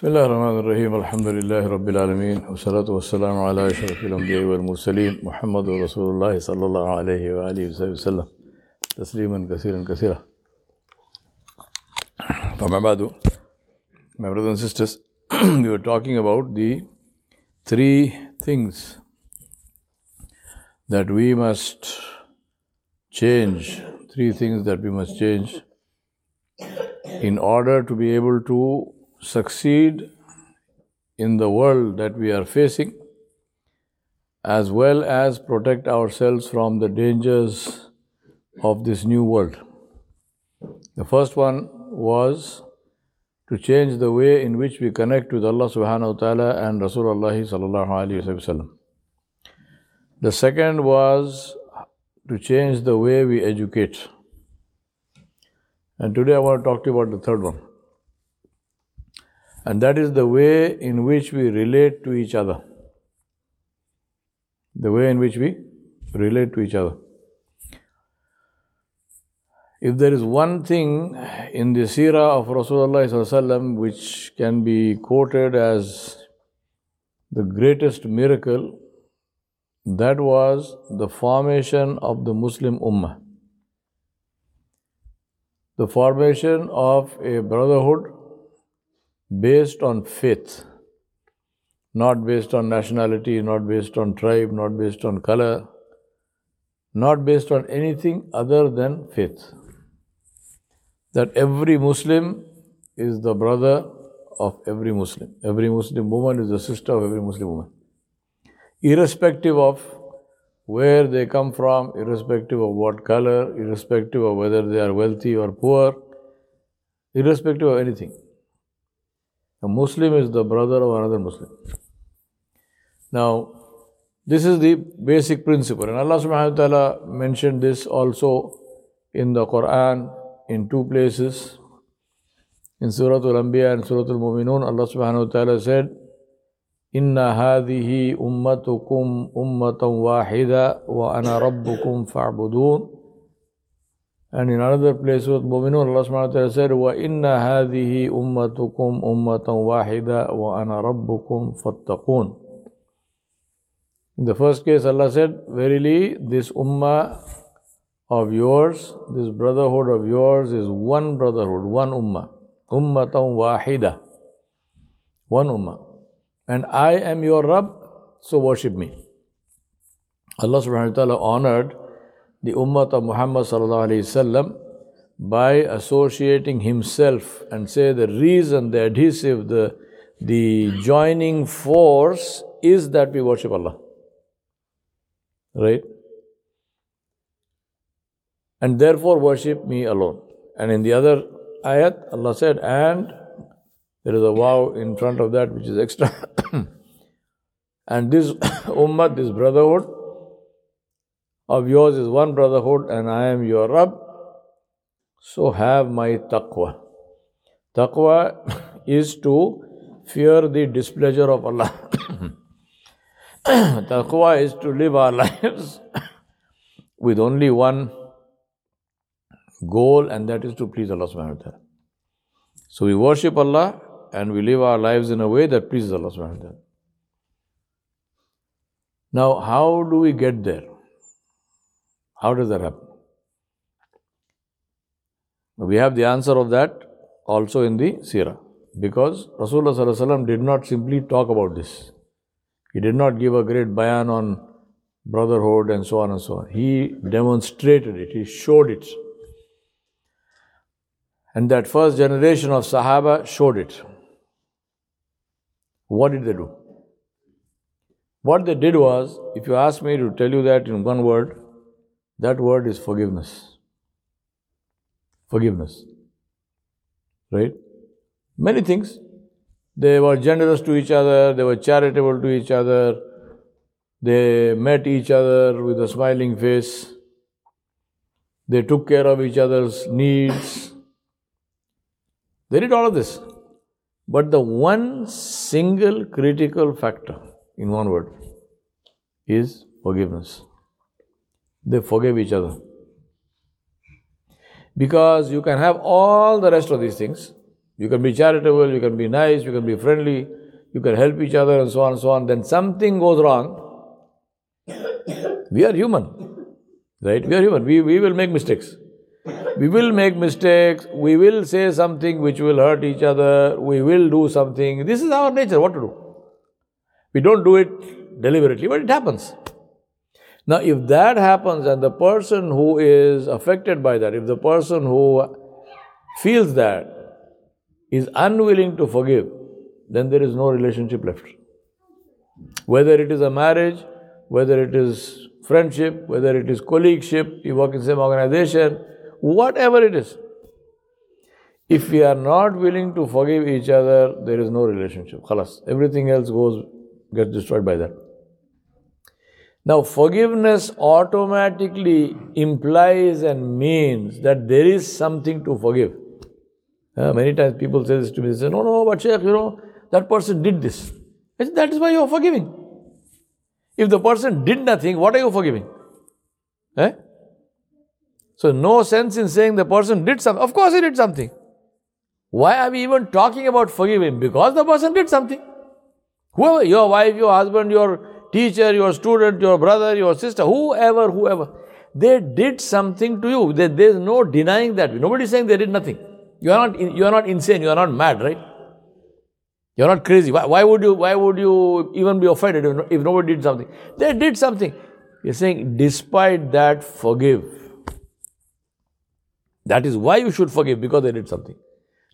بسم الله الرحمن الرحيم الحمد لله رب العالمين والصلاة والسلام على أشرف الأنبياء والمرسلين محمد رسول الله صلى الله عليه وآله وصحبه وسلم تسليما كثيرا كثيرا فما بعد my brothers and sisters we were talking about the three things that we must change three things that we must change in order to be able to succeed in the world that we are facing, as well as protect ourselves from the dangers of this new world. The first one was to change the way in which we connect with Allah subhanahu wa ta'ala and Rasulullah sallallahu alayhi wasallam. The second was to change the way we educate. And today I want to talk to you about the third one. And that is the way in which we relate to each other. The way in which we relate to each other. If there is one thing in the seerah of Rasulullah which can be quoted as the greatest miracle, that was the formation of the Muslim Ummah. The formation of a brotherhood based on faith, not based on nationality, not based on tribe, not based on color, not based on anything other than faith. That every Muslim is the brother of every Muslim. Every Muslim woman is the sister of every Muslim woman. Irrespective of where they come from, irrespective of what color, irrespective of whether they are wealthy or poor, irrespective of anything. A Muslim is the brother of another Muslim. Now, this is the basic principle, and Allah subhanahu wa ta'ala mentioned this also in the Quran in two places. In Surah Al Anbiya and Surah Al Muminun, Allah subhanahu wa ta'ala said, Inna hadihi ummatukum ummatan wahida wa ana rabbukum fa'budun. and in another place with Mu'minun, Allah subhanahu wa ta'ala said, وَإِنَّ هَذِهِ أُمَّتُكُمْ أُمَّةً وَاحِدَةً وَأَنَا رَبُّكُمْ فَاتَّقُونَ In the first case, Allah said, Verily, this ummah of yours, this brotherhood of yours is one brotherhood, one ummah. Ummatan wahida. One ummah. And I am your Rabb, so worship me. Allah subhanahu wa ta'ala honored the Ummah of Muhammad sallallahu by associating himself and say the reason, the adhesive, the, the joining force is that we worship Allah. Right? And therefore worship me alone. And in the other ayat, Allah said, and there is a waw in front of that which is extra. and this ummah, this brotherhood, of yours is one brotherhood and I am your Rabb. So have my taqwa. Taqwa is to fear the displeasure of Allah. taqwa is to live our lives with only one goal and that is to please Allah subhanahu wa ta'ala. So we worship Allah and we live our lives in a way that pleases Allah subhanahu wa ta'ala. Now, how do we get there? How does that happen? We have the answer of that also in the Sirah. Because Rasulullah did not simply talk about this. He did not give a great bayan on brotherhood and so on and so on. He demonstrated it, he showed it. And that first generation of Sahaba showed it. What did they do? What they did was, if you ask me to tell you that in one word, that word is forgiveness. Forgiveness. Right? Many things. They were generous to each other, they were charitable to each other, they met each other with a smiling face, they took care of each other's needs. They did all of this. But the one single critical factor, in one word, is forgiveness they forgive each other. Because you can have all the rest of these things. you can be charitable, you can be nice, you can be friendly, you can help each other, and so on and so on. Then something goes wrong. We are human, right? We are human. We, we will make mistakes. We will make mistakes. We will say something which will hurt each other. We will do something. This is our nature. What to do? We don't do it deliberately, but it happens. Now, if that happens and the person who is affected by that, if the person who feels that is unwilling to forgive, then there is no relationship left. Whether it is a marriage, whether it is friendship, whether it is colleagueship, you work in the same organization, whatever it is. If we are not willing to forgive each other, there is no relationship. Khalas. Everything else goes gets destroyed by that. Now, forgiveness automatically implies and means that there is something to forgive. Uh, many times people say this to me, they say, No, no, but Sheikh, you know, that person did this. I Say, that is why you are forgiving. If the person did nothing, what are you forgiving? Eh? So, no sense in saying the person did something. Of course, he did something. Why are we even talking about forgiving? Because the person did something. Whoever, your wife, your husband, your teacher, your student, your brother, your sister, whoever, whoever, they did something to you. There is no denying that. Nobody is saying they did nothing. You are not, you are not insane. You are not mad, right? You are not crazy. Why, why, would you, why would you even be offended if, if nobody did something? They did something. You're saying, despite that, forgive. That is why you should forgive because they did something.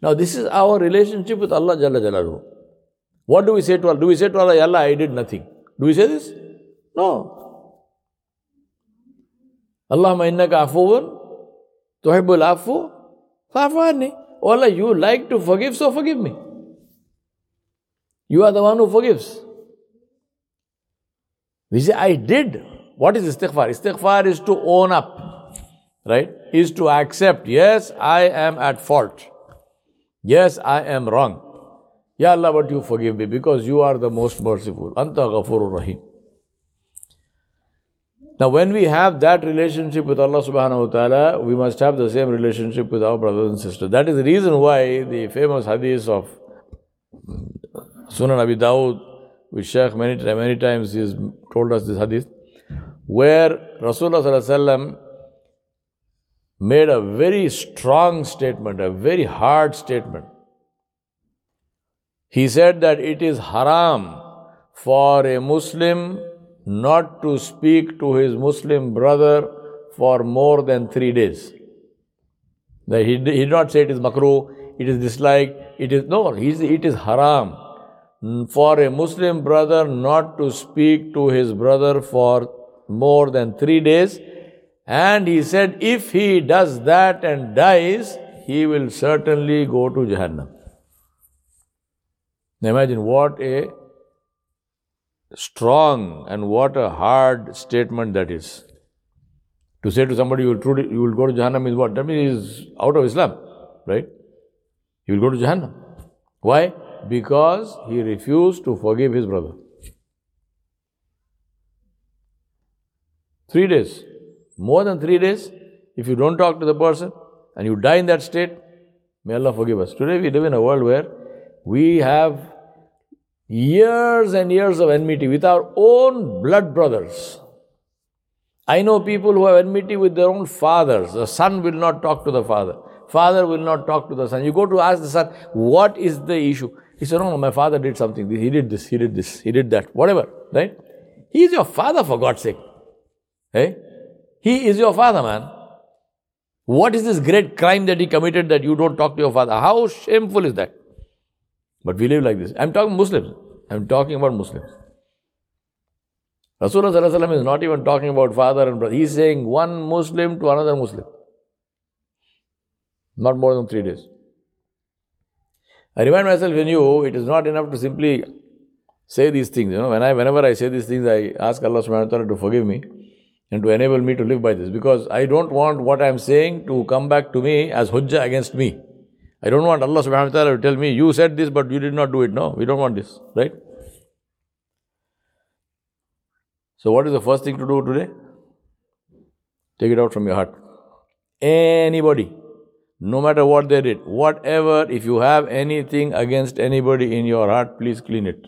Now, this is our relationship with Allah Jalla. What do we say to Allah? Do we say to Allah, Allah, I did nothing? Do we say this? No. Allahumma innaka afuun tuhibbul afu fa'fu Oh Allah, you like to forgive, so forgive me. You are the one who forgives. We say, I did. What is istighfar? Istighfar is to own up right, is to accept, yes, I am at fault. Yes, I am wrong. Ya Allah, but you forgive me because you are the most merciful. Anta ghafurur rahim. Now, when we have that relationship with Allah subhanahu wa ta'ala, we must have the same relationship with our brothers and sisters. That is the reason why the famous hadith of Sunan Abi Dawud, which Shaykh many, many times has told us this hadith, where Rasulullah made a very strong statement, a very hard statement. He said that it is haram for a Muslim not to speak to his Muslim brother for more than three days. He, he did not say it is makruh, it is disliked, it is no, it is haram for a Muslim brother not to speak to his brother for more than three days and he said, if he does that and dies, he will certainly go to Jahannam. Now imagine what a strong and what a hard statement that is. To say to somebody you will, truly, you will go to Jahannam is what? That means he is out of Islam, right? He will go to Jahannam. Why? Because he refused to forgive his brother. Three days more than three days, if you don't talk to the person and you die in that state, may Allah forgive us. Today we live in a world where we have years and years of enmity with our own blood brothers. I know people who have enmity with their own fathers. The son will not talk to the father. Father will not talk to the son. You go to ask the son, what is the issue? He said, no, no, my father did something. He did this, he did this, he did that, whatever, right? He is your father for God's sake. Hey? He is your father, man. What is this great crime that he committed that you don't talk to your father? How shameful is that? But we live like this. I'm talking Muslims. I'm talking about Muslims. Rasulullah is not even talking about father and brother. He's saying one Muslim to another Muslim. Not more than three days. I remind myself when you, it is not enough to simply say these things. You know, when I, whenever I say these things, I ask Allah subhanahu wa ta'ala to forgive me and to enable me to live by this because I don't want what I'm saying to come back to me as hujjah against me. I don't want Allah subhanahu wa ta'ala to tell me, you said this but you did not do it. No, we don't want this, right? So, what is the first thing to do today? Take it out from your heart. Anybody no matter what they did, whatever, if you have anything against anybody in your heart, please clean it.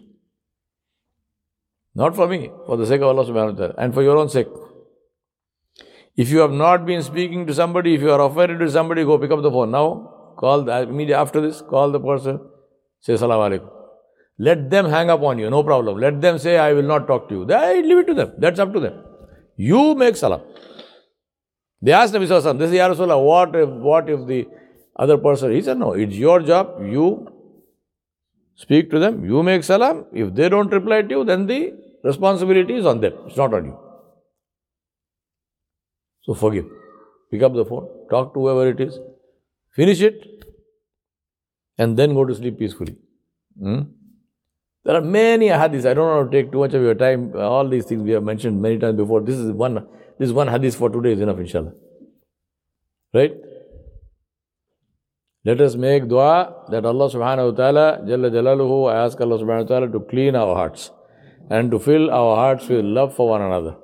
Not for me, for the sake of Allah subhanahu wa ta'ala, and for your own sake. If you have not been speaking to somebody, if you are offended to somebody, go pick up the phone. Now, call the, immediately after this, call the person, say salam alaikum. Let them hang up on you, no problem. Let them say, I will not talk to you. They, leave it to them. That's up to them. You make salam. They asked Nabi Sallallahu this is Ya what if, what if the other person, he said, no, it's your job, you speak to them, you make salam. If they don't reply to you, then the responsibility is on them, it's not on you. So forgive. Pick up the phone, talk to whoever it is, finish it, and then go to sleep peacefully. Hmm? There are many hadiths. I don't want to take too much of your time. All these things we have mentioned many times before. This is one this one hadith for today is enough, inshallah. Right? Let us make dua that Allah subhanahu wa ta'ala, Jalla Jalaluhu, I ask Allah subhanahu wa ta'ala to clean our hearts and to fill our hearts with love for one another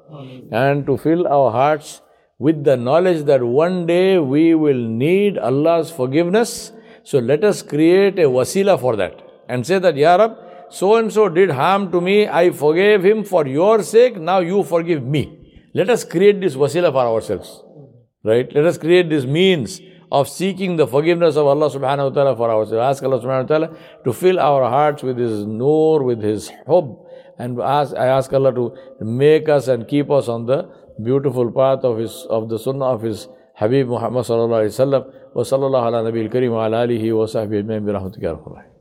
and to fill our hearts with the knowledge that one day we will need Allah's forgiveness. So let us create a wasila for that and say that, Ya Rab, so and so did harm to me, I forgave him for your sake, now you forgive me. Let us create this wasila for ourselves. Right? Let us create this means of seeking the forgiveness of Allah subhanahu wa ta'ala for ourselves. Ask Allah subhanahu wa ta'ala to fill our hearts with His noor, with His hub. And ask, I ask Allah to make us and keep us on the beautiful path of His of the sunnah of His Habib Muhammad sallallahu alayhi wa sallam. Wa sallallahu ala nabi al-karim wa ala alihi wa sahbihi ajma'in bi rahmatika